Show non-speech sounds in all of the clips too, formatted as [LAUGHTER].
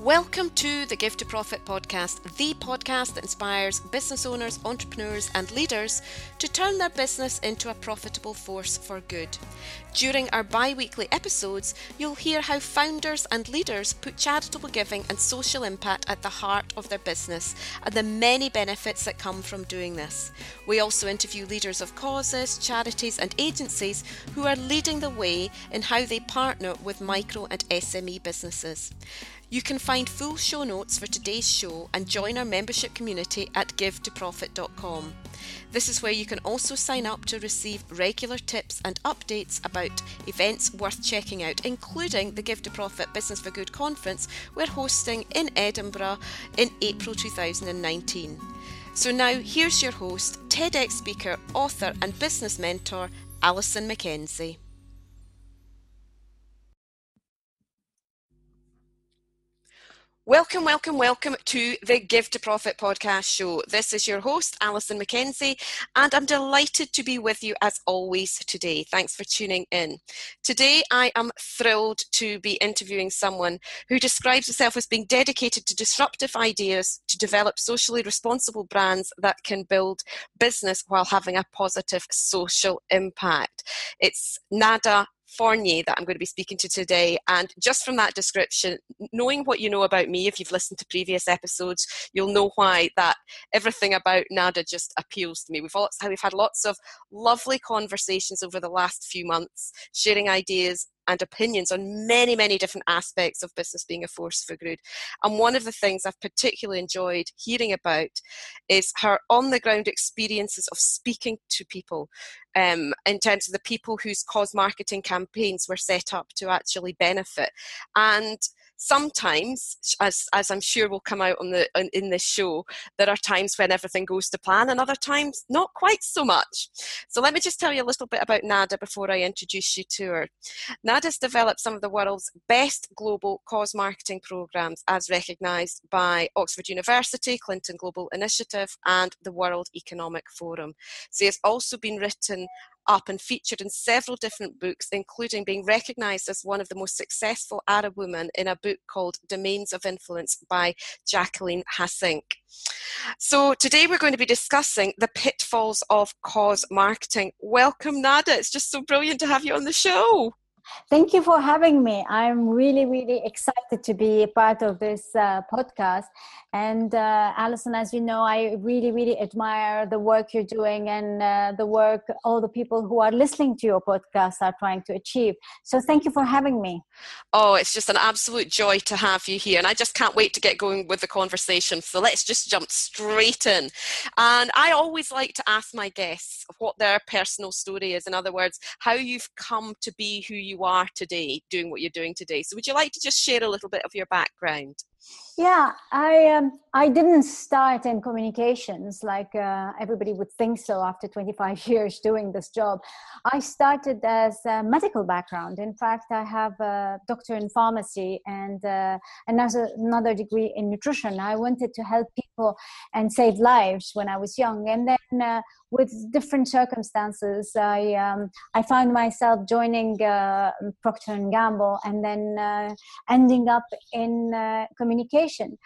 Welcome to the Give to Profit podcast, the podcast that inspires business owners, entrepreneurs, and leaders to turn their business into a profitable force for good. During our bi weekly episodes, you'll hear how founders and leaders put charitable giving and social impact at the heart of their business and the many benefits that come from doing this. We also interview leaders of causes, charities, and agencies who are leading the way in how they partner with micro and SME businesses. You can find full show notes for today's show and join our membership community at givetoprofit.com. This is where you can also sign up to receive regular tips and updates about events worth checking out, including the Give to Profit Business for Good conference we're hosting in Edinburgh in April 2019. So now here's your host, TEDx speaker, author, and business mentor, Alison Mackenzie. Welcome, welcome, welcome to the Give to Profit podcast show. This is your host, Alison McKenzie, and I'm delighted to be with you as always today. Thanks for tuning in. Today, I am thrilled to be interviewing someone who describes herself as being dedicated to disruptive ideas to develop socially responsible brands that can build business while having a positive social impact. It's Nada Fornier that I'm going to be speaking to today. And just from that description, knowing what you know about me, if you've listened to previous episodes, you'll know why that everything about Nada just appeals to me. We've, all, we've had lots of lovely conversations over the last few months, sharing ideas and opinions on many, many different aspects of business being a force for good. And one of the things I've particularly enjoyed hearing about is her on the ground experiences of speaking to people um, in terms of the people whose cause marketing campaigns were set up to actually benefit. And sometimes, as, as I'm sure will come out on the in this show, there are times when everything goes to plan, and other times not quite so much. So let me just tell you a little bit about Nada before I introduce you to her. Nada's developed some of the world's best global cause marketing programs, as recognised by Oxford University, Clinton Global Initiative, and the World Economic Forum. So it's also been written up and featured in several different books, including being recognized as one of the most successful Arab women in a book called Domains of Influence by Jacqueline Hassink. So today we're going to be discussing the pitfalls of cause marketing. Welcome, Nada. It's just so brilliant to have you on the show. Thank you for having me. I'm really, really excited to be a part of this uh, podcast. And uh, Alison, as you know, I really, really admire the work you're doing and uh, the work all the people who are listening to your podcast are trying to achieve. So thank you for having me. Oh, it's just an absolute joy to have you here. And I just can't wait to get going with the conversation. So let's just jump straight in. And I always like to ask my guests what their personal story is. In other words, how you've come to be who you you are today doing what you're doing today. So, would you like to just share a little bit of your background? Yeah, I um, I didn't start in communications like uh, everybody would think so after 25 [LAUGHS] years doing this job. I started as a medical background. In fact, I have a doctor in pharmacy and uh, another another degree in nutrition. I wanted to help people and save lives when I was young, and then uh, with different circumstances, I um, I found myself joining uh, Procter and Gamble, and then uh, ending up in uh, communication.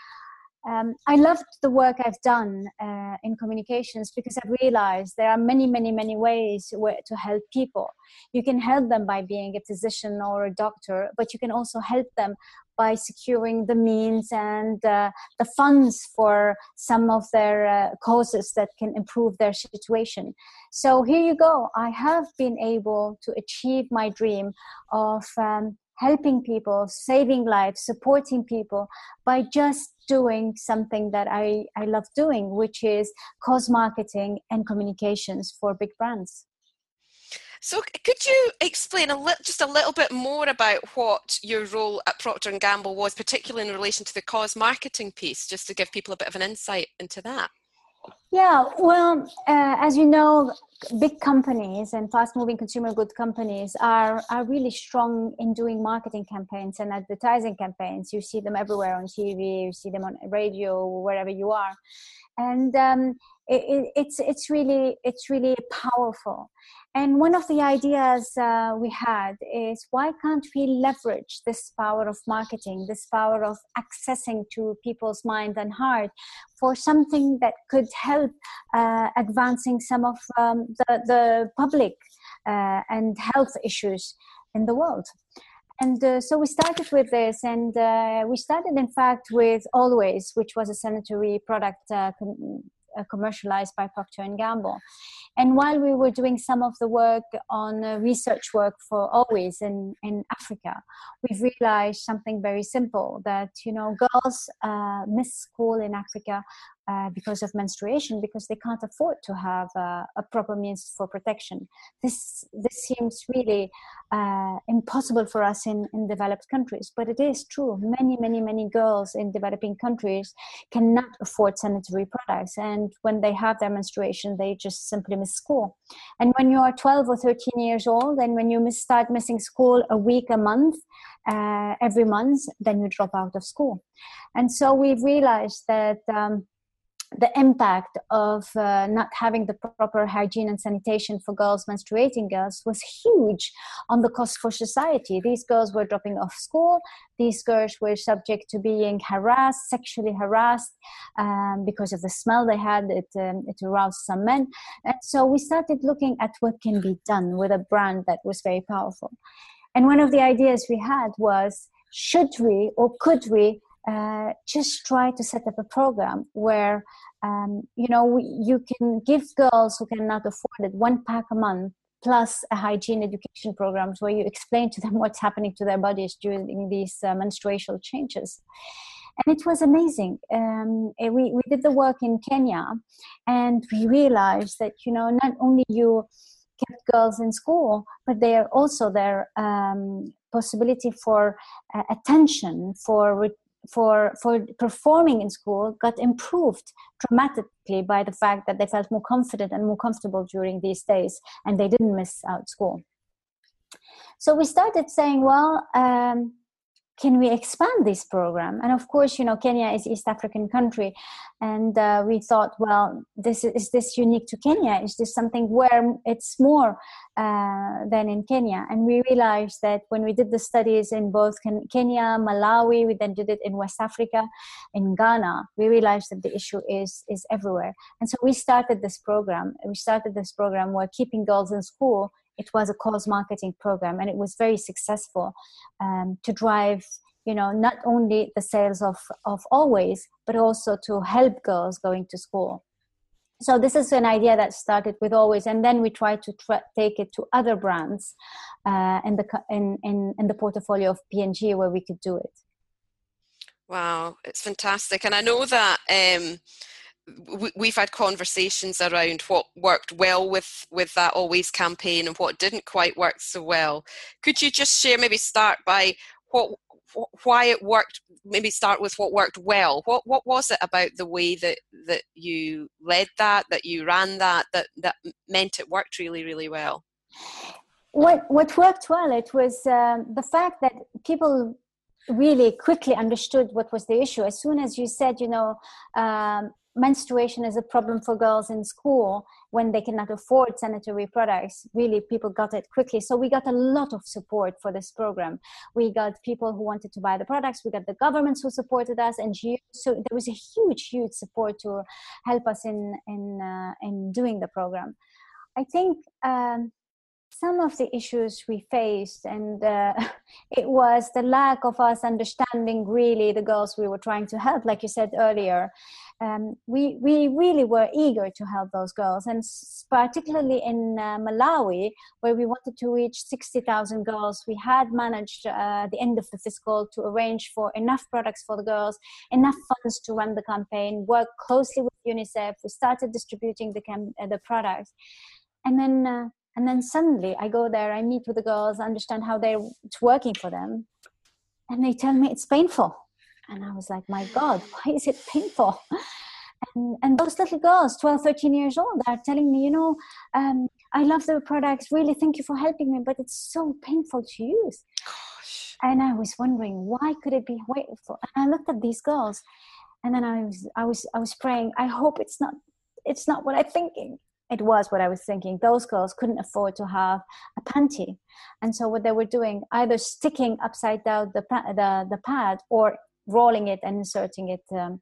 Um, I loved the work I've done uh, in communications because I realized there are many, many, many ways where, to help people. You can help them by being a physician or a doctor, but you can also help them by securing the means and uh, the funds for some of their uh, causes that can improve their situation. So here you go. I have been able to achieve my dream of um, helping people, saving lives, supporting people by just doing something that I, I love doing, which is cause marketing and communications for big brands. So, could you explain a li- just a little bit more about what your role at Procter and Gamble was, particularly in relation to the cause marketing piece, just to give people a bit of an insight into that? Yeah, well, uh, as you know, big companies and fast-moving consumer good companies are are really strong in doing marketing campaigns and advertising campaigns. You see them everywhere on TV, you see them on radio, wherever you are, and um, it, it's it's really it's really powerful and one of the ideas uh, we had is why can't we leverage this power of marketing, this power of accessing to people's mind and heart for something that could help uh, advancing some of um, the, the public uh, and health issues in the world? and uh, so we started with this and uh, we started in fact with always which was a sanitary product uh, uh, commercialized by procter and gamble. And while we were doing some of the work on uh, research work for always in, in Africa, we've realized something very simple that, you know, girls uh, miss school in Africa uh, because of menstruation because they can't afford to have uh, a proper means for protection. This this seems really uh, impossible for us in, in developed countries, but it is true. Many many many girls in developing countries cannot afford sanitary products, and when they have their menstruation, they just simply miss school. And when you are 12 or 13 years old, and when you miss, start missing school a week, a month, uh, every month, then you drop out of school. And so we've realized that. Um, the impact of uh, not having the proper hygiene and sanitation for girls, menstruating girls, was huge on the cost for society. These girls were dropping off school. These girls were subject to being harassed, sexually harassed, um, because of the smell they had. It, um, it aroused some men. And so we started looking at what can be done with a brand that was very powerful. And one of the ideas we had was should we or could we uh, just try to set up a program where um, you know you can give girls who cannot afford it one pack a month plus a hygiene education programs where you explain to them [LAUGHS] what's happening to their bodies during these uh, menstrual changes. And it was amazing. Um, we, we did the work in kenya and we realized that you know not only you kept girls in school but they are also their um, possibility for uh, attention for for for performing in school got improved dramatically by the fact that they felt more confident and more comfortable during these days and they didn't miss out school. So we started saying well um, can we expand this program? And of course you know kenya is east african country. And uh, we thought well this is, is, this unique to kenya? Is this something where it's more uh, than in kenya? And we realized that when we did the studies in both kenya malawi we then did it in west africa in ghana we realized that the issue is is everywhere. And so we started this program. We started this program where keeping girls in school it was a cause marketing program and it was very successful um, to drive you know not only the sales of of always but also to help girls going to school. So this is an idea that started with always and then we tried to tra- take it to other brands uh, in the in, in in the portfolio of P&G where we could do it. Wow it's fantastic. And i know that um, we've had conversations around what worked well with with that always campaign and what didn't quite work so well. Could you just share maybe start by what why it worked maybe start with what worked well? What what was it about the way that that you led that that you ran that that that meant it worked really really well? What what worked well it was um, the fact that people really quickly understood what was the issue. As soon as you said you know um, menstruation is a problem for girls in school when they cannot afford sanitary products. Really people got it quickly. So we got a lot of support for this program. We got people who wanted to buy the products. We got the governments who supported us and so there was a huge huge support to help us in in uh, in doing the program. I think um, some of the issues we faced and uh, [LAUGHS] it was the lack of us understanding really the girls we were trying to help like you said earlier um, we we really were eager to help those girls. And particularly in uh, malawi where we wanted to reach 60000 girls we had managed uh, the end of the fiscal to arrange for enough products for the girls enough funds to run the campaign work closely with unicef. We started distributing the, cam- uh, the products. And then uh, and then suddenly i go there i meet with the girls understand how they're it's working for them. And they tell me it's painful and i was like my god why is it painful? And, and those little girls 12 13 years old are telling me you know um, i love the products. Really thank you for helping me but it's so painful to use. Gosh. and i was wondering why could it be painful and i looked at these girls and then i was i was i was praying i hope it's not it's not what i'm thinking. It was what I was thinking. Those girls couldn't afford to have a panty, and so what they were doing, either sticking upside down the the, the pad or rolling it and inserting it um,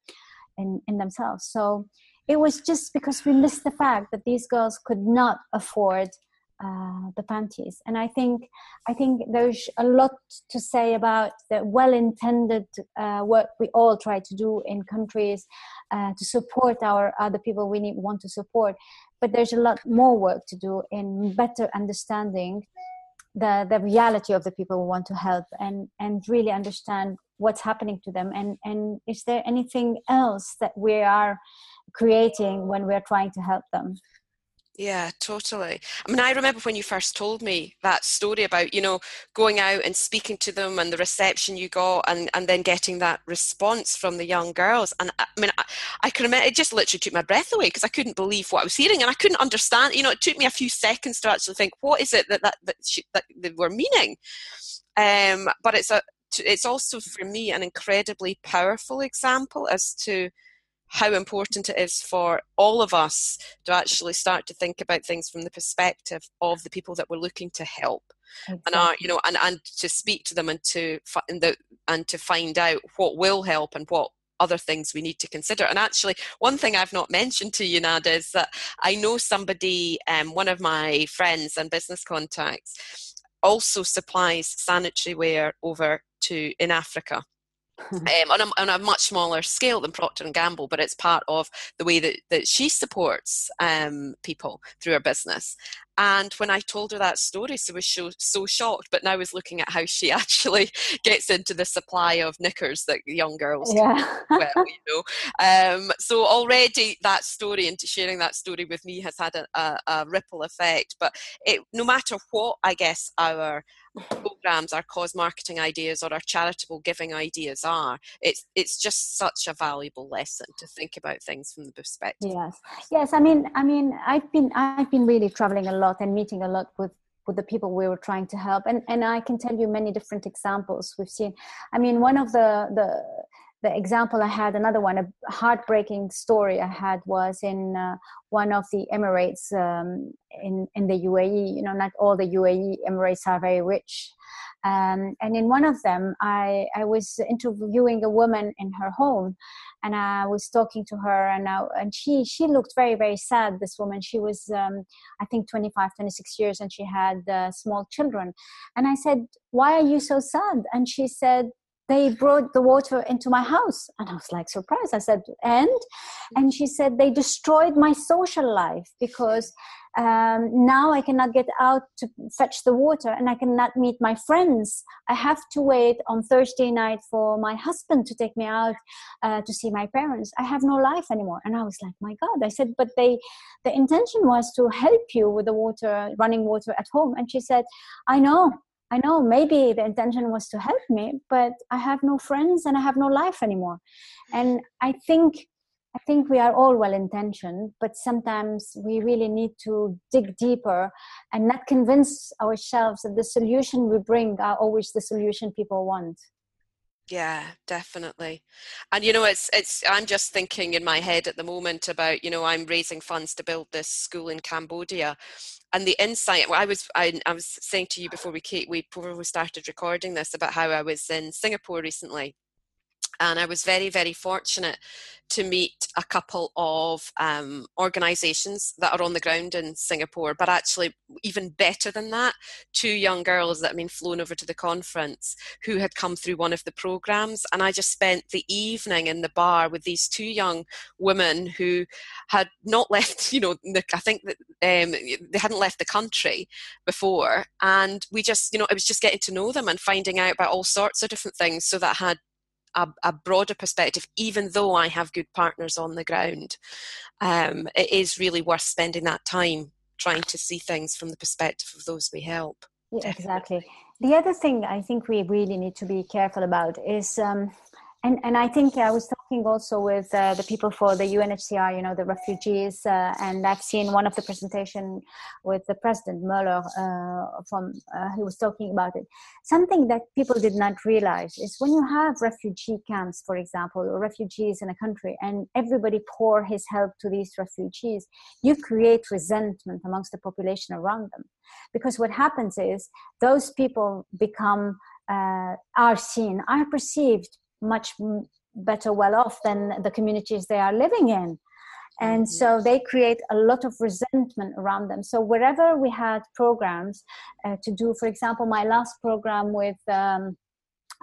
in in themselves. So it was just because we missed the fact that these girls could not afford uh, the panties and i think i think there's a lot to say about the well-intended uh, work we all try to do in countries uh, to support our other people we need, want to support but there's a lot more work to do in better understanding the the reality of the people we want to help and and really understand what's happening to them and and is there anything else that we are creating when we're trying to help them yeah, totally. I mean, I remember when you first told me that story about, you know, going out and speaking to them and the reception you got and, and then getting that response from the young girls. And I, mean, I, I, can remember, it just literally took my breath away because I couldn't believe what I was hearing and I couldn't understand, you know, it took me a few seconds to actually think, what is it that, that, that, she, that they were meaning? Um, but it's a, it's also for me an incredibly powerful example as to how important it is for all of us to actually start to think about things from the perspective of the people that we're looking to help exactly. and are you know and, and to speak to them and to and, the, and to find out what will help and what other things we need to consider. And actually, one thing I've not mentioned to you, Nada, is that I know somebody, um, one of my friends and business contacts, also supplies sanitary ware over to in Africa um, on, a, on, a, much smaller scale than Procter and Gamble, but it's part of the way that, that she supports um, people through her business. And when I told her that story, she was so, so shocked. But now is looking at how she [LAUGHS] actually gets into the supply of knickers that young girls yeah. [LAUGHS] well, you know. Um, so already that story and sharing that story with me has had a, a, a ripple effect. But it, no matter what, I guess our programs, our cause marketing ideas, or our charitable giving ideas are, it's it's just such a valuable lesson to think about things from the perspective. Yes, yes. I mean, I mean, I've been I've been really traveling a lot and meeting a lot with with the people we were trying to help and and i can tell you many different examples we've seen i mean one of the the the example I had, another one, a heartbreaking story I had was in uh, one of the Emirates um, in, in the UAE. You know, not all the UAE Emirates are very rich. Um, and in one of them, I, I was interviewing a woman in her home and I was talking to her and, I, and she, she looked very, very sad, this woman. She was, um, I think, 25, 26 years and she had uh, small children. And I said, why are you so sad? And she said, they brought the water into my house. And i was like surprised. I said and? And she said they destroyed my social life because um, now i cannot get out to fetch the water and i cannot meet my friends. I have to wait on thursday night for my husband to take me out uh, to see my parents. I have no life anymore. And i was like my god. I said but they the intention was to help you with the water running water at home. And she said i know I know maybe the intention was to help me, but I have no friends and I have no life anymore. And I think I think we are all well intentioned, but sometimes we really need to dig deeper and not convince ourselves that the solution we bring are always the solution people want. Yeah, definitely. And you know, it's it's I'm just thinking in my head at the moment about, you know, I'm raising funds to build this school in Cambodia. And the insight well, I was I, I was saying to you before we we before we started recording this about how I was in Singapore recently and I was very, very fortunate to meet a couple of um, organizations that are on the ground in Singapore, but actually, even better than that, two young girls that had been flown over to the conference who had come through one of the programs. And I just spent the evening in the bar with these two young women who had not [LAUGHS] left, you know, I think that um, they hadn't left the country before. And we just, you know, it was just getting to know them and finding out about all sorts of different things so that I had a, a, broader perspective, even though I have good partners on the ground. Um, it is really worth spending that time trying to see things from the perspective of those we help. Yeah, exactly. The other thing I think we really need to be careful about is, um, and, and I think I was talking also with uh, the people for the UNHCR, you know, the refugees, uh, and I've seen one of the presentation with the President Muller uh, from uh, he was talking about it. Something that people did not realize is when you have refugee camps, for example, or refugees in a country, and everybody pour his help to these refugees, you create resentment amongst the population around them, because what happens is those people become uh, are seen, are perceived much better well off than the communities they are living in and mm-hmm. so they create a lot of resentment around them so wherever we had programs uh, to do for example my last program with um,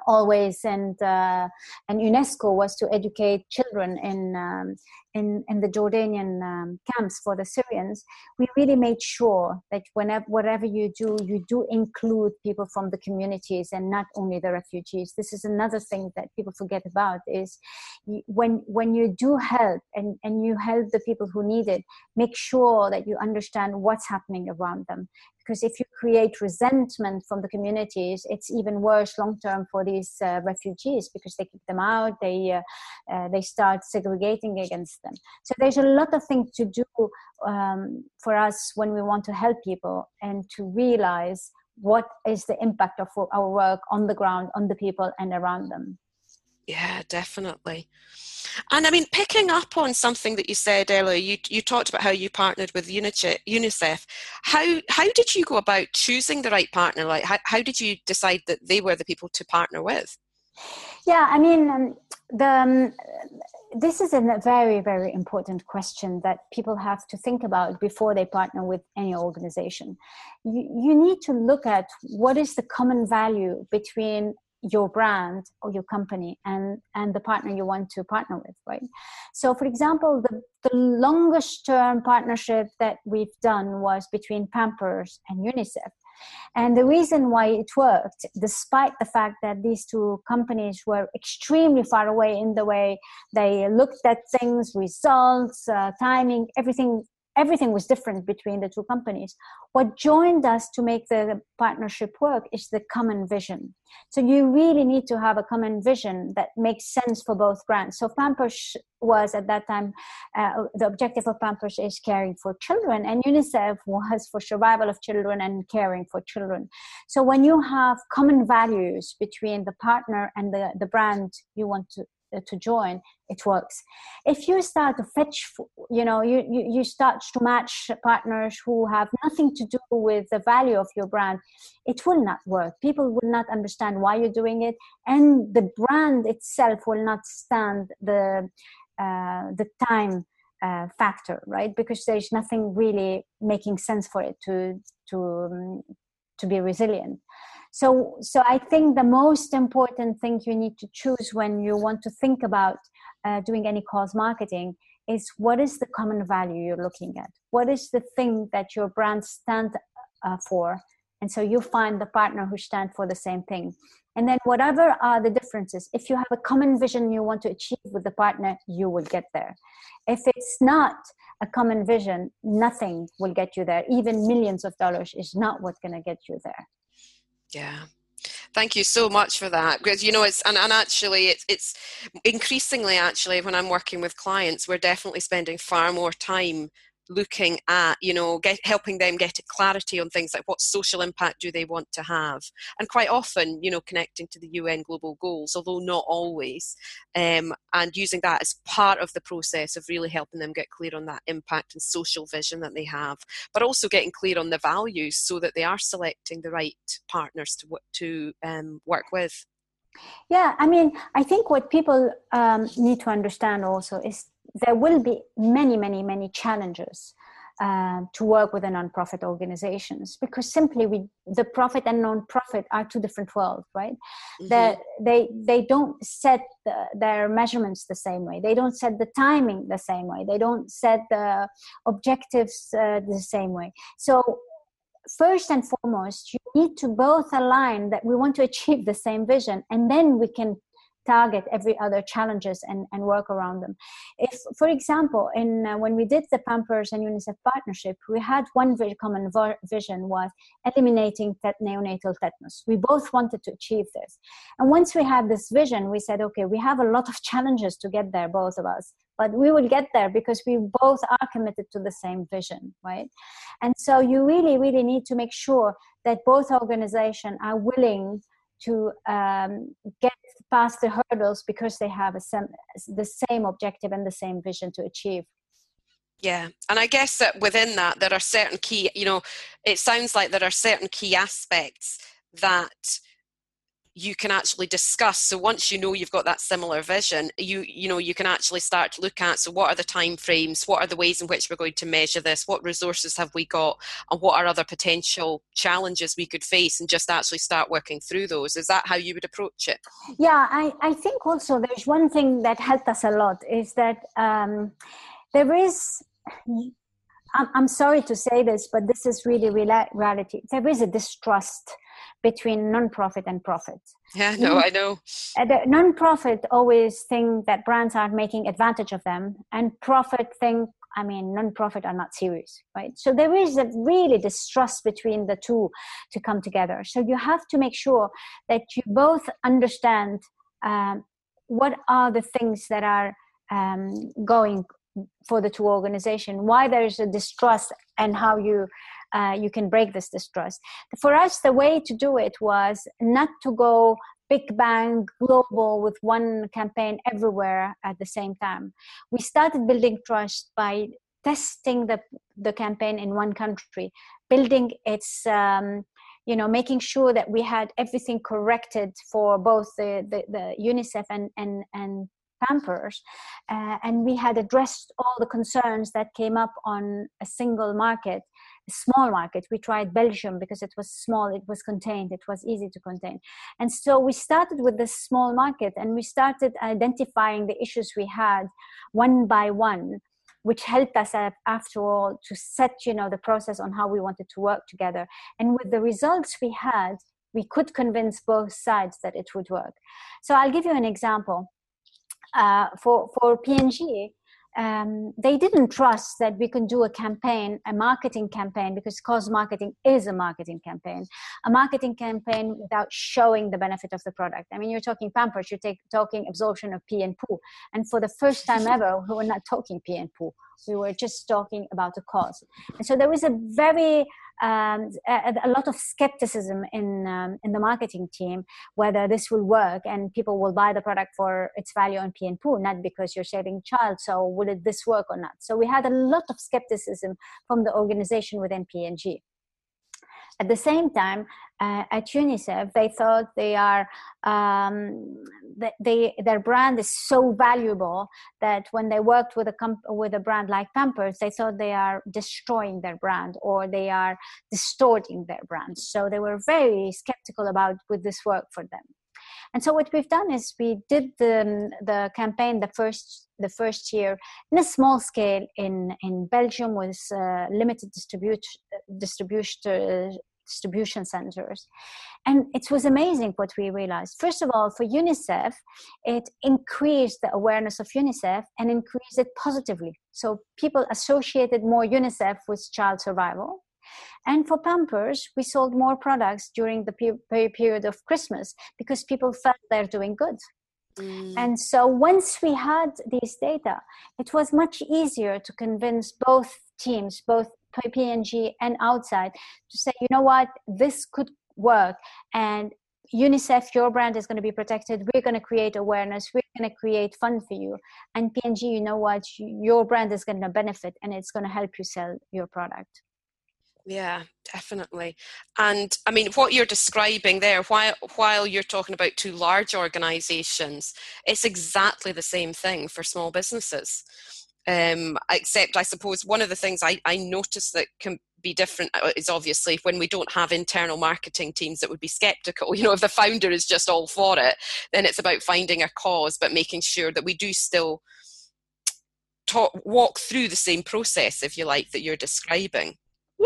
always and uh, and UNESCO was to educate children in um, in, in the Jordanian um, camps for the Syrians. We really made sure that whenever whatever you do, you do include people from the communities and not only the refugees. This is another thing that people forget about is when when you do help and and you help the people who need it, make sure that you understand what's happening around them because if you create resentment from the communities it's even worse long term for these uh, refugees because they kick them out they uh, uh, they start segregating against them. So there's a lot of things to do um, for us when we want to help people and to realize what is the impact of our work on the ground on the people and around them yeah definitely and I mean, picking up on something that you said earlier, you, you talked about how you partnered with UNICEF. How, how did you go about choosing the right partner? Like, how, how did you decide that they were the people to partner with? Yeah, I mean, um, the, um, this is a very, very important question that people have to think about before they partner with any organization. You, you need to look at what is the common value between your brand or your company and and the partner you want to partner with right? So for example the, the longest term partnership that we've done was between pampers and unicef. And the reason why it worked despite the fact that these two companies were extremely far away in the way they looked at things results uh, timing everything everything was different between the two companies. What joined us to make the partnership work is the common vision. So you really need to have a common vision that makes sense for both brands. So Pampers was at that time, uh, the objective of Pampers is caring for children, and UNICEF was for survival of children and caring for children. So when you have common values between the partner and the, the brand you want to to join it works. If you start to fetch you know you, you, you start to match partners who have nothing to do with the value of your brand it will not work. People will not understand why you're doing it and the brand itself will not stand the uh, the time uh, factor right? Because there's nothing really making sense for it to to um, to be resilient so so i think the most important thing you need to choose when you want to think about uh, doing any cause marketing is what is the common value you're looking at? What is the thing that your brand stands uh, for? And so you find the partner who stand for the same thing. And then whatever are the differences if you have a common vision you want to achieve with the partner you will get there. If it's not a common vision nothing will get you there. Even millions of dollars is not what's going to get you there yeah. Thank you so much for that because you know it's and, and actually it's it's increasingly actually when i'm working with clients we're definitely spending far more time looking at you know get, helping them get clarity on things like what social impact do they want to have? And quite often you know connecting to the un global goals although not always um, and using that as part of the process of really helping them get clear on that impact and social vision that they have but also getting clear on the values so that they are selecting the right partners to, to um, work with. Yeah i mean i think what people um, need to understand also is there will be many, many, many challenges uh, to work with the nonprofit organizations because simply we the profit and nonprofit are two different worlds right? Mm-hmm. they they don't set the, their measurements the same way. They don't set the timing the same way. They don't set the objectives uh, the same way. So first and foremost you need to both align that we want to achieve the same vision and then we can target every other challenges and, and work around them. If, for example, in uh, when we did the Pampers and UNICEF partnership, we had one very common vision was eliminating tet- neonatal tetanus. We both wanted to achieve this, and once we had this vision, we said, okay, we have a lot of challenges to get there, both of us. But we will get there because we both are committed to the same vision, right? And so you really, really need to make sure that both organizations are willing to um, get past the hurdles because they have a sem- the same objective and the same vision to achieve. Yeah, and I guess that within that there are certain key, you know, it sounds like there are certain key aspects that you can actually discuss. So once you know you've got that similar vision you you know you can actually start to look at so what are the time frames? What are the ways in which we're going to measure this? What resources have we got? And what are other potential challenges we could face? And just actually start working through those. Is that how you would approach it? Yeah i i think also there's one thing that helped us a lot is that um, there is I'm sorry to say this, but this is really reality. There is a distrust between non-profit and profit. Yeah, no, I know. Uh, the non-profit always think that brands aren't making advantage of them, and profit think, I mean, non-profit are not serious, right? So there is a really distrust between the two to come together. So you have to make sure that you both understand um, what are the things that are um, going for the two organization, why there is a distrust, and how you uh, you can break this distrust. For us, the way to do it was not to go big bang global with one campaign everywhere at the same time. We started building trust by testing the, the campaign in one country, building its um, you know making sure that we had everything corrected for both the, the, the unicef and, and, and pampers uh, and we had addressed all the concerns that came up on a single market small market. We tried Belgium because it was small, it was contained, it was easy to contain. And so we started with this small market and we started identifying the issues we had one by one which helped us uh, after all to set you know the process on how we wanted to work together and with the results we had we could convince both sides that it would work so i'll give you an example uh, for for P&G um, they didn't trust that we can do a campaign, a marketing campaign, because cause marketing is a marketing campaign, a marketing campaign without showing the benefit of the product. I mean, you're talking Pampers, you're take, talking absorption of pee and poo, and for the first time ever, we were not talking pee and poo. We were just talking about the cause, and so there was a very um, a, a, lot of skepticism in um, in the marketing team whether this will work and people will buy the product for its value on P and not because you're saving child. So will it this work or not? So we had a lot of skepticism from the organization within P&G. At the same time, uh, at UNICEF, they thought they are um, they, their brand is so valuable that when they worked with a comp- with a brand like Pampers, they thought they are destroying their brand or they are distorting their brand. So they were very skeptical about would this work for them. And so what we've done is we did the the campaign the first the first year in a small scale in in Belgium with uh, limited distribute distribution uh, distribution centers. And it was amazing what we realized. First of all, for UNICEF, it increased the awareness of UNICEF and increased it positively. So people associated more UNICEF with child survival. And for Pampers, we sold more products during the period of Christmas because people felt they're doing good. Mm. And so once we had these data, it was much easier to convince both teams, both P&G and outside, to say, you know what, this could work. And UNICEF, your brand is going to be protected. We're going to create awareness. We're going to create fun for you. And P&G, you know what, your brand is going to benefit and it's going to help you sell your product. Yeah, definitely. And I mean, what you're describing there, while while you're talking about two large organisations, it's exactly the same thing for small businesses. Um, except, I suppose one of the things I, I noticed that can be different uh, is obviously when we don't have internal marketing teams that would be skeptical. [LAUGHS] You know, if the founder is just all for it, then it's about finding a cause, but making sure that we do still talk, walk through the same process, if you like, that you're describing.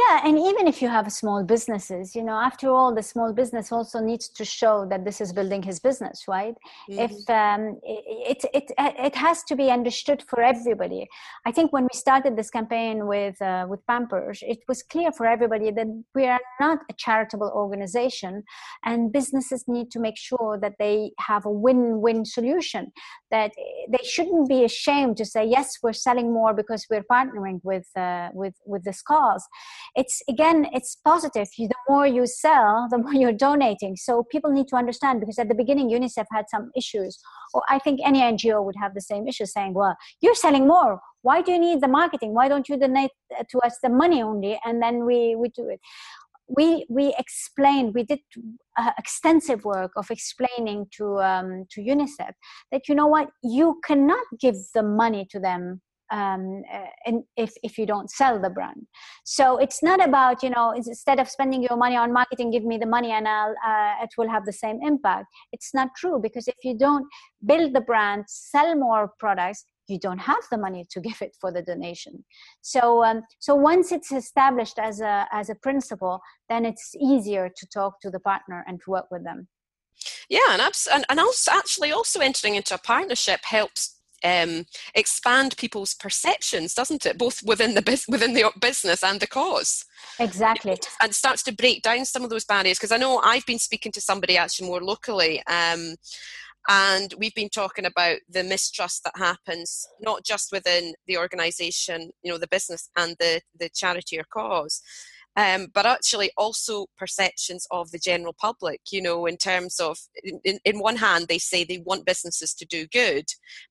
Yeah and even if you have small businesses you know after all the small business also needs to show that this is building his business right? Mm-hmm. if um, it, it, it it has to be understood for everybody. I think when we started this campaign with uh, with pampers it was clear for everybody that we are not a charitable organization and businesses need to make sure that they have a win-win solution that they shouldn't be ashamed to say yes we're selling more because we're partnering with uh, with with this cause it's again it's positive. The more you sell [LAUGHS] the more you're donating. So people need to understand because at the beginning unicef had some issues. Or i think any ngo would have the same issue saying well you're selling more. Why do you need the marketing? Why don't you donate to us the money only and then we we do it? We we explained we did uh, extensive work of explaining to um, to UNICEF that you know what? You cannot give the money to them um, and if, if you don't sell the brand. So it's not about you know instead of spending your money on marketing give me the money and I'll, uh, it will have the same impact. It's not true because if you don't build the brand sell more products you don't have the money to [LAUGHS] give it for the donation. So um, so once it's established as a as a principle then it's easier to talk to the partner and to work with them. Yeah and, abs- and, and also actually also entering into a partnership helps um, expand people's perceptions, doesn't it? Both within the bus- within the business and the cause. Exactly. And starts to break down some of those barriers. Because I know I've been speaking to somebody actually more locally. Um, and we've been talking about the mistrust that happens not just within the organization you know the business and the the charity or cause um, but actually also perceptions of the general public, you know, in terms of, in, in one hand, they say they want businesses to do good,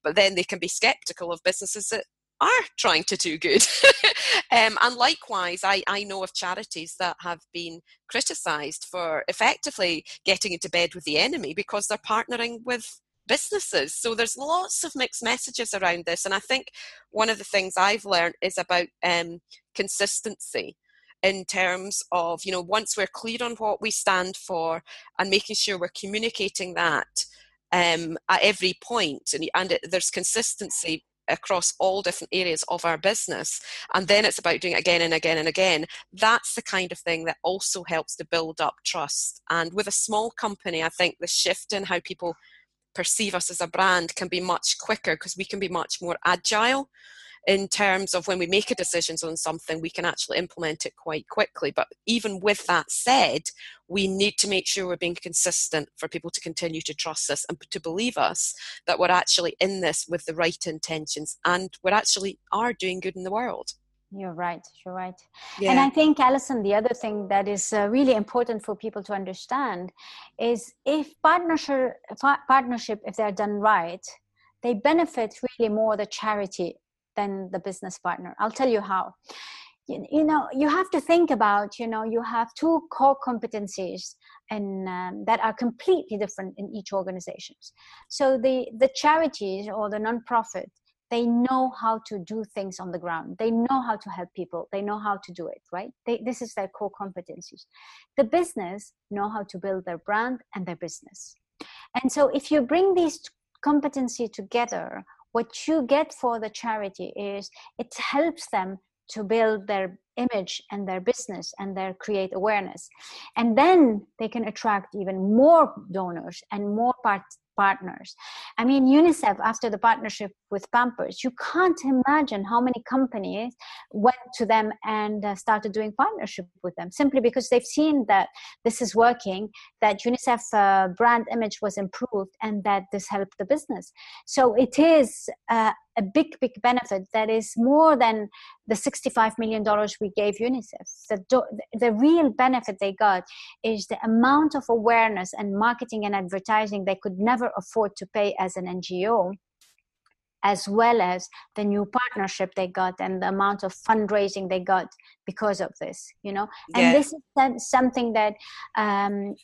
but then they can be skeptical of businesses that are trying to do good. [LAUGHS] um, and likewise, I, I know of charities that have been criticised for effectively getting into bed with the enemy because they're partnering with businesses. So there's lots of mixed messages around this. And I think one of the things I've learned is about um, consistency in terms of, you know, once we're clear on what we stand for and making sure we're communicating that um, at every point and, and it, there's consistency across all different areas of our business and then it's about doing it again and again and again that's the kind of thing that also helps to build up trust. And with a small company i think the shift in how people perceive us as a brand can be much quicker because we can be much more agile in terms of when we make a decision on something, we can actually implement it quite quickly. But even with that said, we need to make sure we're being consistent for people to continue to trust us and to believe us that we're actually in this with the right intentions and we're actually are doing good in the world. You're right. You're right. Yeah. And I think, Alison, the other thing that is uh, really important for people to understand is if partnership, partnership, if they're done right, they benefit really more the charity than the business partner. I'll tell you how. You, know you have to think about you know you have two core competencies and um, that are completely different in each organization. So the the charities or the nonprofit they know how to do things on the ground. They know how to help people. They know how to do it right? They, this is their core competencies. The business know how to build their brand and their business. And so if you bring these competency together what you get for the charity is it helps them to build their image and their business and their create awareness. And then they can attract even more donors and more part, partners. I mean, UNICEF, after the partnership with Pampers, you can't imagine how many companies went to them and uh, started doing partnership with them simply because they've seen that this is working, that UNICEF uh, brand image was improved, and that this helped the business. So it is uh, a big, big benefit that is more than the $65 million we gave UNICEF. The, the real benefit they got is the amount of awareness and marketing and advertising they could never afford to pay as an NGO as well as the new partnership they got and the amount of fundraising they got because of this you know and yeah. this is something that um,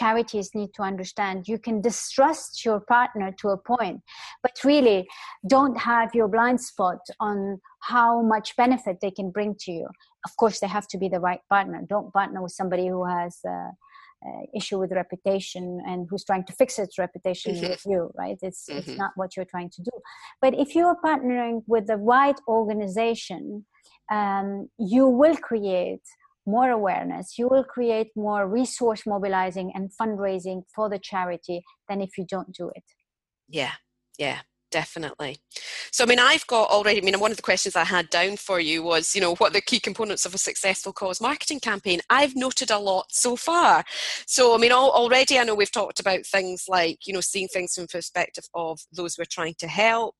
charities need to understand. You can distrust your partner to a point but really don't have your blind spot on how much benefit they can bring to you. Of course they have to be the right partner. Don't partner with somebody who has uh, uh, issue with reputation and who's trying to fix its reputation mm-hmm. with you right? It's mm-hmm. it's not what you're trying to do. But if you're partnering with the right organization um, you will create more awareness. You will create more resource mobilizing and fundraising for the charity than if you don't do it. Yeah yeah definitely. So, I mean, I've got already, I mean, one of the questions I had down for you was, you know, what are the key components of a successful cause marketing campaign? I've noted a lot so far. So, I mean, already I know we've talked about things like, you know, seeing things from perspective of those we're trying to help,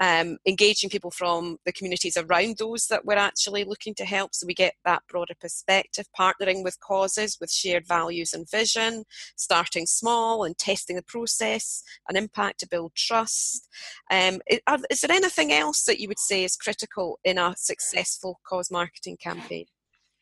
um, engaging people from the communities around those that we're actually looking to help. So we get that broader perspective, partnering with causes with shared values and vision, starting small and testing the process, an impact to build trust. Um, is there anything else that you would say is critical in a successful cause marketing campaign?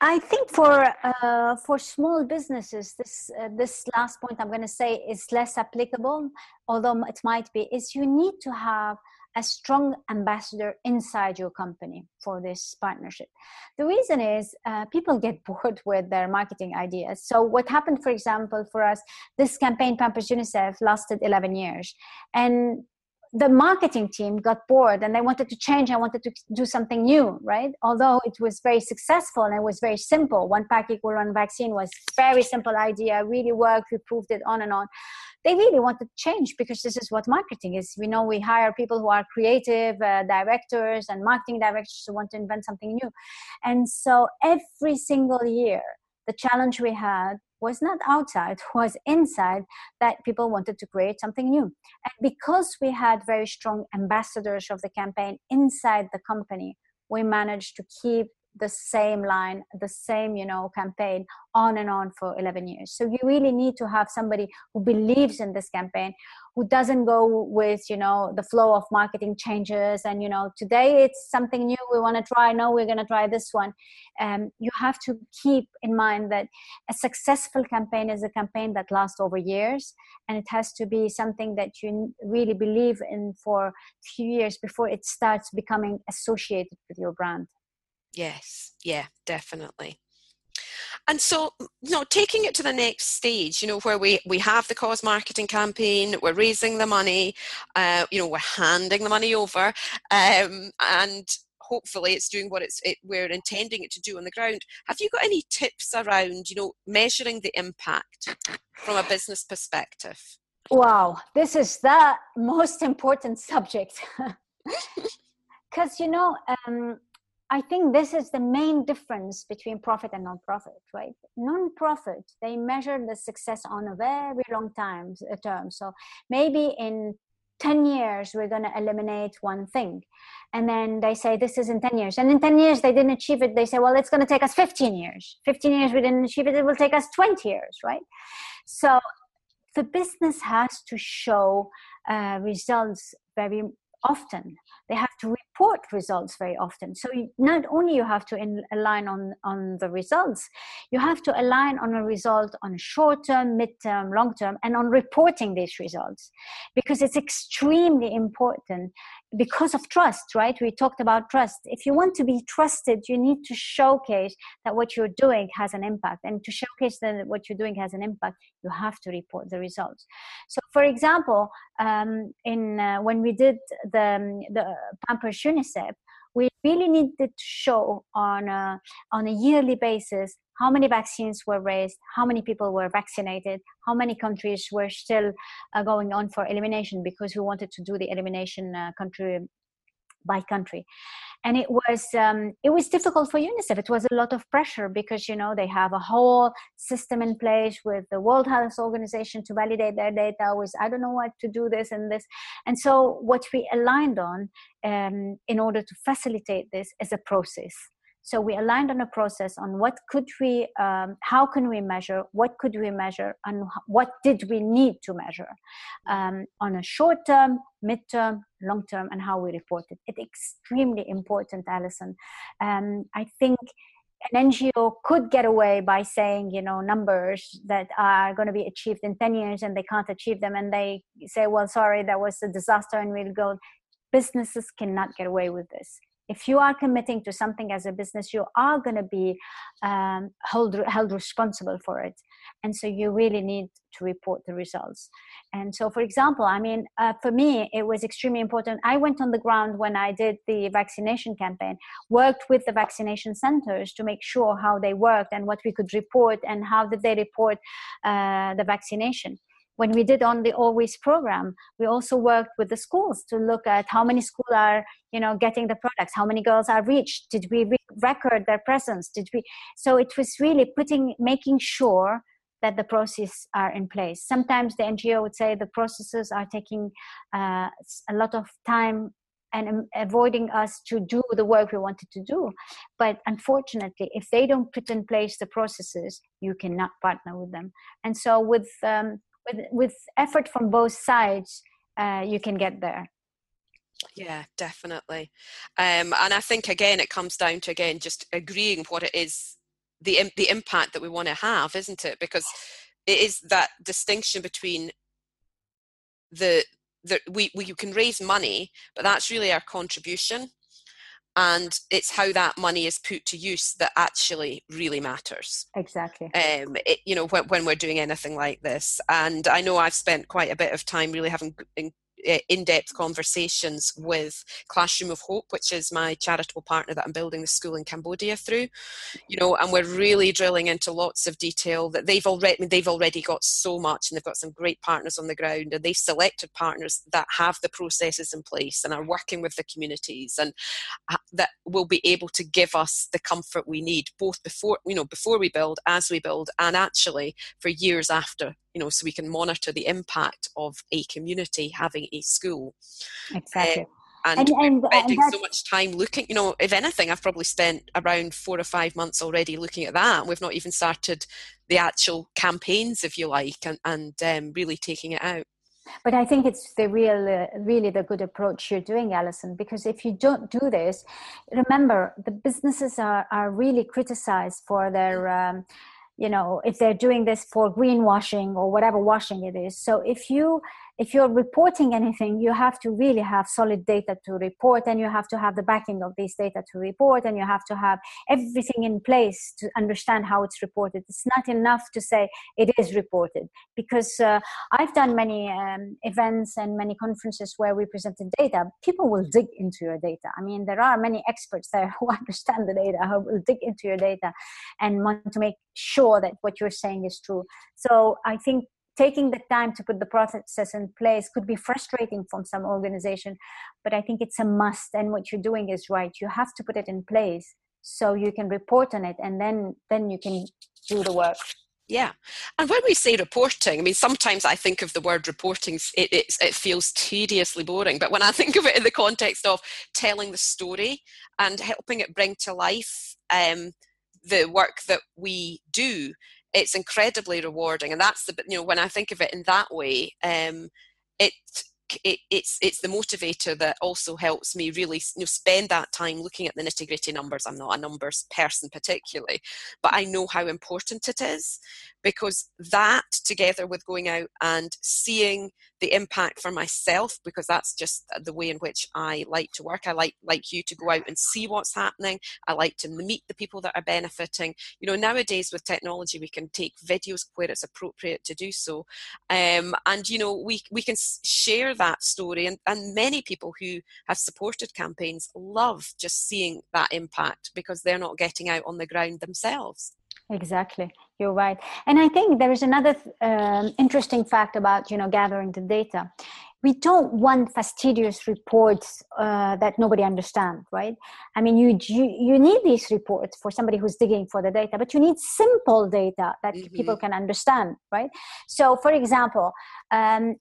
I think for uh, for small businesses, this uh, this last point I'm going to say is less applicable, although it might be. Is you need to have a strong ambassador inside your company for this partnership. The reason is uh, people get [LAUGHS] bored with their marketing ideas. So what happened, for example, for us, this campaign Pampers UNICEF lasted 11 years, and the marketing team got bored and they wanted to change I wanted to do something new right? Although it was very successful and it was very simple. One pack equal one vaccine was very simple idea really worked we proved it on and on. They really wanted to change because this is what marketing is. We know we hire people who are creative uh, directors and marketing directors who want to invent something new. And so every single year the challenge we had was not outside, [LAUGHS] was inside, that people wanted to create something new. And because we had very strong ambassadors of the campaign inside the company, we managed to keep the same line the same you know campaign on and on for 11 years. So you really need to have somebody who believes in this campaign who doesn't go with you know the flow of marketing changes and you know today it's something new we want to try no we're going to try this one. Um, you have to keep in mind that a successful campaign is a campaign that lasts over years and it has to be something that you really believe in for a few years before it starts becoming associated with your brand Yes, yeah, definitely. And so, you know, taking it to the next stage, you know, where we, we have the cause marketing campaign, we're raising the money, uh, you know, we're handing the money over, um, and hopefully it's doing what it's it, we're intending it to do on the ground. Have you got any tips around, you know, measuring the impact from a business perspective? Wow, this is the most [LAUGHS] important subject. [LAUGHS] Because, you know, um, I think this is the main difference between profit and non-profit, right? Non-profit, they measure the success on a very long time uh, term. So maybe in 10 years, we're going to eliminate one thing. And then they say, this is in 10 years. And in 10 years, they didn't achieve it. They say, well, it's going to take us 15 years. 15 years, we didn't achieve it. It will take us 20 years, right? So the business has to show uh, results very often. They have to report results very often. So you, not only you have to in, align on on the results you have to align on a result on short term mid term long term and on reporting these results. Because it's extremely important because of trust right? We talked about trust. If you want to be trusted you need to showcase that what you're doing has an impact. And to showcase that what you're doing has an impact you have to report the results. So for example um, in uh, when we did the um, the pampers unicef we really needed to show on a, on a yearly basis how many vaccines were raised, how many people were vaccinated, how many countries were still uh, going on for elimination because we wanted to do the elimination uh, country by country. And it was um, it was difficult for unicef. It was a lot of pressure because you know they have a whole system in place with the world health organization to validate their data with i don't know what to do this and this. And so what we aligned on um, in order to facilitate this is a process so we aligned on a process on what could we, um, how can we measure, what could we measure, and what did we need to measure um, on a short term, mid term, long term, and how we report it. It's extremely important, Alison. Um, I think an NGO could get away by saying, you know, numbers that are going to be achieved in 10 years and they can't achieve them. And they say, well, sorry, that was a disaster and we'll go. Businesses cannot get away with this if you are committing to something as a business you are going to be um, held, held responsible for it. And so you really need to report the results. And so for example i mean uh, for me it was extremely important. I went on the ground when i did the vaccination campaign worked with the vaccination centers to make sure how they worked and what we could report and how did they report uh, the vaccination when we did on the always program we also worked with the schools to look at how many schools are you know getting the products how many girls are reached did we re- record their presence did we so it was really putting making sure that the processes are in place sometimes the ngo would say the processes are taking uh, a lot of time and avoiding us to do the work we wanted to do. But unfortunately, if they don't put in place the processes, you cannot partner with them. And so, with um, with with effort from both sides uh, you can get there. Yeah definitely. Um, and i think again it comes down to again just agreeing what it is the the impact that we want to have isn't it? Because it is that distinction between the the we, we you can raise money but that's really our contribution and it's how that money is put to use that actually really matters. Exactly. Um it, you know when, when we're doing anything like this. And i know i've spent quite a bit of time really having Uh, in-depth conversations with Classroom of Hope, which is my charitable partner that I'm building the school in Cambodia through. You know, and we're really drilling into lots of detail that they've already they've already got so much, and they've got some great partners on the ground, and they've selected partners that have the processes in place and are working with the communities, and uh, that will be able to give us the comfort we need both before you know before we build, as we build, and actually for years after you know, so we can monitor the impact of a community having a school. Exactly. Uh, and, and, and spending so much time looking, you know, if anything, I've probably spent around four or five months already looking at that. We've not even started the actual campaigns, if you like, and, and um, really taking it out but i think it's the real uh, really the good approach you're doing alison because if you don't do this remember the businesses are, are really criticized for their um, you know if they're doing this for greenwashing or whatever washing it is. So if you if you're reporting anything, you have to really have solid data to report, and you have to have the backing of these data to report, and you have to have everything in place to understand how it's reported. It's not enough to say it is reported, because uh, I've done many um, events and many conferences where we presented data. People will dig into your data. I mean, there are many experts there [LAUGHS] who understand the data, who will dig into your data and want to make sure that what you're saying is true. So I think taking the time to put the processes in place could be frustrating from some organization but i think it's a must and what you're doing is right. You have to put it in place so you can report on it and then then you can do the work. Yeah. And when we say reporting i mean sometimes i think of the word reporting it, it, it, feels tediously boring but when i think of it in the context of telling the story and helping it bring to life um, the work that we do it's incredibly rewarding and that's the you know when i think of it in that way um, it it, it's it's the motivator that also helps me really you know, spend that time looking at the nitty gritty numbers. I'm not a numbers person particularly, but I know how important it is because that together with going out and seeing the impact for myself because that's just the way in which I like to work. I like like you to go out and see what's happening. I like to meet the people that are benefiting. You know nowadays with technology we can take videos where it's appropriate to do so um, and you know we we can share that story and, and many people who have supported campaigns love just seeing that impact because they're not getting out on the ground themselves. Exactly. You're right. And i think there is another um, interesting fact about you know gathering the data. We don't want fastidious reports uh, that nobody understands right? I mean you, you you need these reports for somebody who's digging for the data but you need simple data that mm-hmm. people can understand right? So for example um,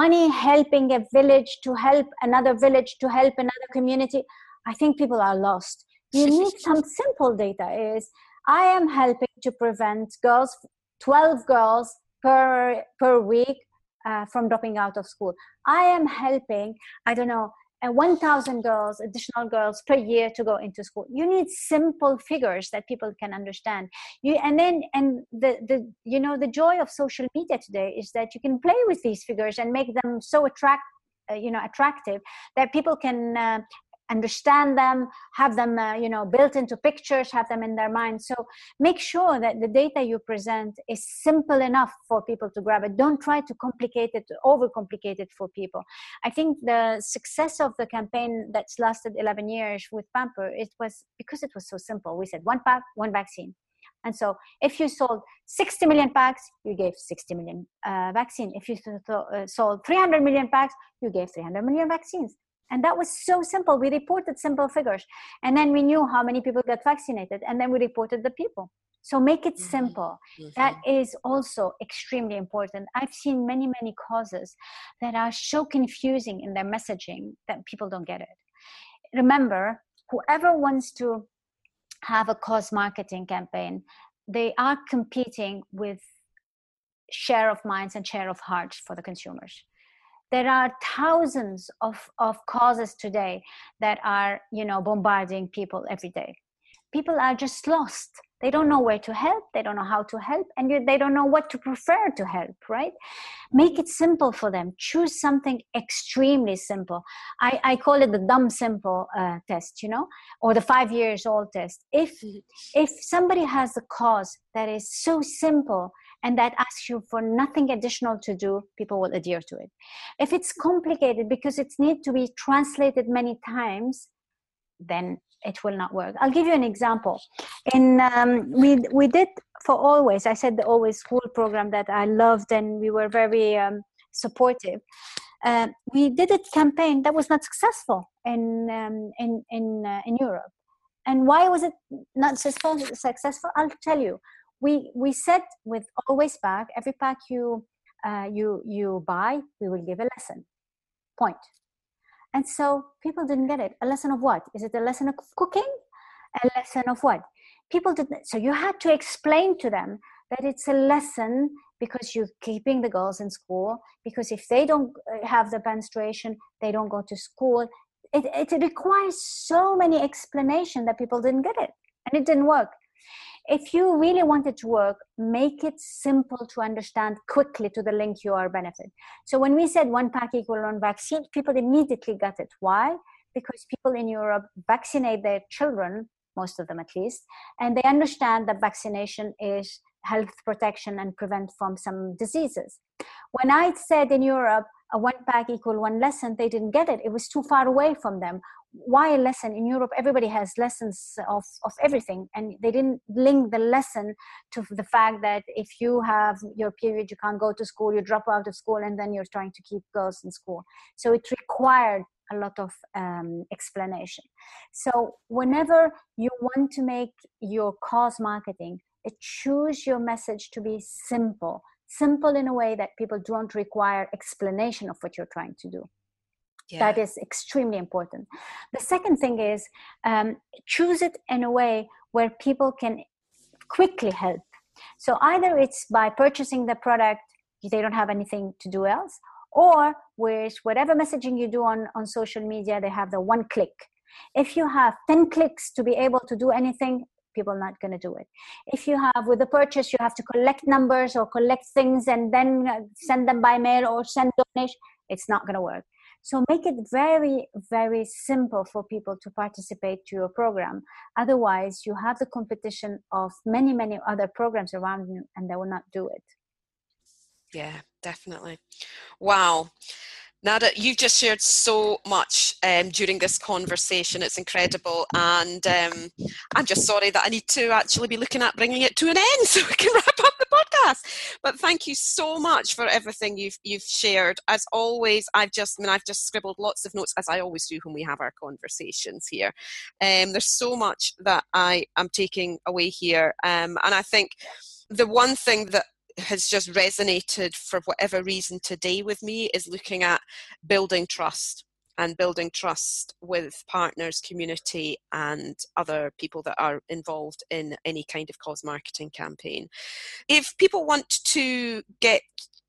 money helping a village to help another village to help another community i think people are lost you [LAUGHS] need some simple data is I am helping to prevent girls, 12 girls per, per week uh, from dropping out of school. I am helping, I don't know, uh, 1000 girls additional girls per year to go into school. You need simple figures that people can understand. You and then and the the you know the joy of social media today is that you can play with these figures and make them so attract uh, you know attractive that people can uh, understand them have them uh, you know built into pictures have them in their mind. So make sure that the data you present is simple enough for people to grab it. Don't try to complicate it overcomplicate it for people. I think the success of the campaign that's lasted 11 years with pamper it was because it was so simple. We said one pack one vaccine. And so if you sold 60 million packs, you gave 60 million uh, vaccine. If you uh, sold 300 million packs, you gave 300 million vaccines. And that was so simple. We reported simple figures. And then we knew how many people got vaccinated. And then we reported the people. So make it mm-hmm. simple. Mm-hmm. That is also extremely important. I've seen many, many causes that are so confusing in their messaging that people don't get it. Remember, whoever wants to have a cause marketing campaign, they are competing with share of minds and share of hearts for the consumers. There are thousands of, of causes today that are, you know, bombarding people every day. People are just lost. They don't know where to help. They don't know how to help and they don't know what to prefer to help right? Make it simple for them. Choose something extremely simple. I, I call it the dumb simple uh, test you know or the five years old test. If if somebody has a cause that is so simple and that asks you for nothing additional to do people will adhere to it if it's complicated because it needs to be translated many times then it will not work. I'll give you an example. In um, we we did for always. I said the always school program that I loved, and we were very um, supportive. Uh, we did a campaign that was not successful in um, in in uh, in Europe. And why was it not successful? I'll tell you. We we said with always pack every pack you uh, you you buy, we will give a lesson. And so people didn't get it. A lesson of what? Is it a lesson of cooking? A lesson of what? People didn't. So you had to explain to them that it's a lesson because you're keeping the girls in school. Because if they don't uh, have the menstruation, they don't go to school. It, it requires so many explanation that people didn't get it, and it didn't work if you really want it to work, make it simple to understand quickly to the link you are benefit. So when we said one pack equal one vaccine, people immediately got it. Why? Because people in Europe vaccinate their children, most of them at least, and they understand that vaccination is health protection and prevent from some diseases. When I said in Europe, a one pack equal one lesson, they didn't get it. It was too far away from them why a lesson? In europe everybody has lessons of, of everything and they didn't link the lesson to the fact that if you have your period you can't go to school you drop out of school and then you're trying to keep girls in school. So it required a lot of um, explanation. So whenever you want to make your cause marketing choose your message to be simple. Simple in a way that people don't require explanation of what you're trying to do yeah. That is extremely important. The second thing is um, choose it in a way where people can quickly help. So either it's by purchasing the product, they don't have anything to do else, or with whatever messaging you do on, on social media, they have the one click. If you have 10 clicks to be able to do anything, people are not going to do it. If you have with the purchase, you have to collect numbers or collect things and then uh, send them by mail or send donation, it's not going to work. So make it very, very simple for people to participate to your program. Otherwise, you have the competition of many, many other programs around you and they will not do it. Yeah, definitely. Wow. Nada, you've just shared so much um, during this conversation. It's incredible. And um, I'm just sorry that I need to actually be looking at bringing it to an end [LAUGHS] so we can wrap up the podcast. But thank you so much for everything you've, you've shared. As always, I've just, I mean, I've just scribbled lots of notes, as I always do when we have our conversations here. Um, there's so much that I am taking away here. Um, and I think the one thing that has just resonated for whatever reason today with me is looking at building trust and building trust with partners, community, and other people that are involved in any kind of cause marketing campaign. If people want to get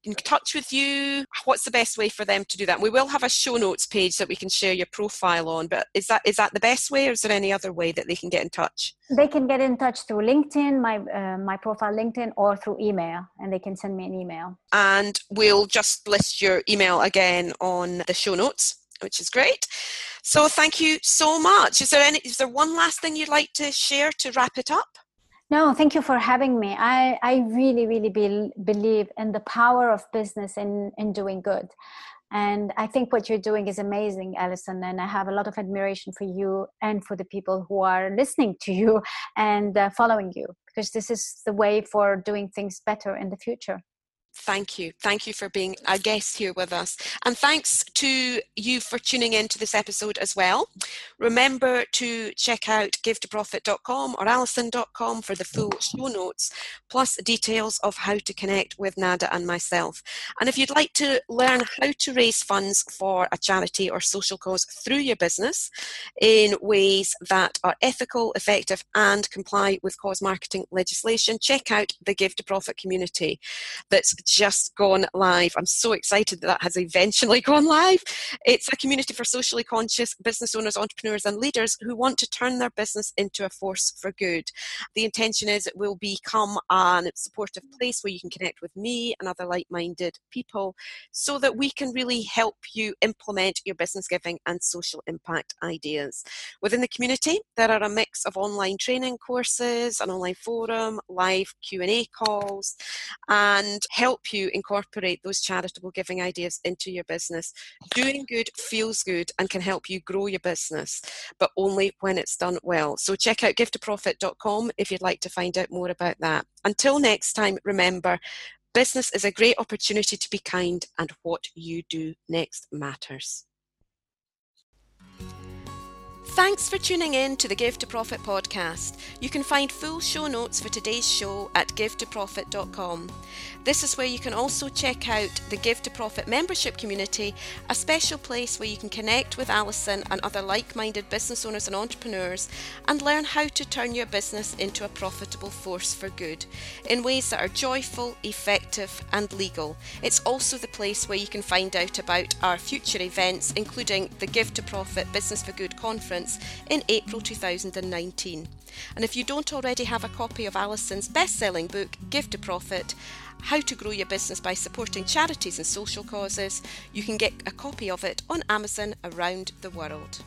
in touch with you, what's the best way for them to do that? We will have a show notes page that we can share your profile on, but is that is that the best way, or is there any other way that they can get in touch? They can get in touch through LinkedIn, my uh, my profile LinkedIn, or through email, and they can send me an email. And we'll just list your email again on the show notes which is great. So thank you so much. Is there any? Is there one last thing you'd like to share to wrap it up? No, thank you for having me. I, I really, really be, believe in the power of business in, in doing good. And I think what you're doing is amazing, Alison. And I have a lot of admiration for you and for the people who are listening to you and uh, following you, because this is the way for doing things better in the future. Thank you. Thank you for being a guest here with us. And thanks to you for tuning in to this episode as well. Remember to check out givetoprofit.com or alison.com for the full show notes, plus details of how to connect with Nada and myself. And if you'd like to learn how to raise funds for a charity or social cause through your business in ways that are ethical, effective, and comply with cause marketing legislation, check out the Give to Profit community that's just gone live. I'm so excited that that has eventually [LAUGHS] gone live. It's a community for socially conscious business owners, entrepreneurs, and leaders who want to turn their business into a force for good. The intention is it will become a supportive place where you can connect with me and other like minded people so that we can really help you implement your business giving and social impact ideas. Within the community, there are a mix of online training courses, an online forum, live Q&A calls, and help help you incorporate those charitable giving ideas into your business. Doing good feels good and can help you grow your business, but only when it's done well. So check out givetoprofit.com if you'd like to find out more about that. Until next time, remember, business is a great opportunity to be kind, and what you do next matters. Thanks for tuning in to the Give to Profit podcast. You can find full show notes for today's show at givetoprofit.com. This is where you can also check out the Give to Profit membership community, a special place where you can connect with Alison and other like minded business owners and entrepreneurs and learn how to turn your business into a profitable force for good in ways that are joyful, effective, and legal. It's also the place where you can find out about our future events, including the Give to Profit Business for Good in April 2019. And if you don't already have a copy of Alison's best selling book, Give to Profit, how to Grow Your Business by Supporting Charities and Social Causes. You can get a copy of it on Amazon around the world.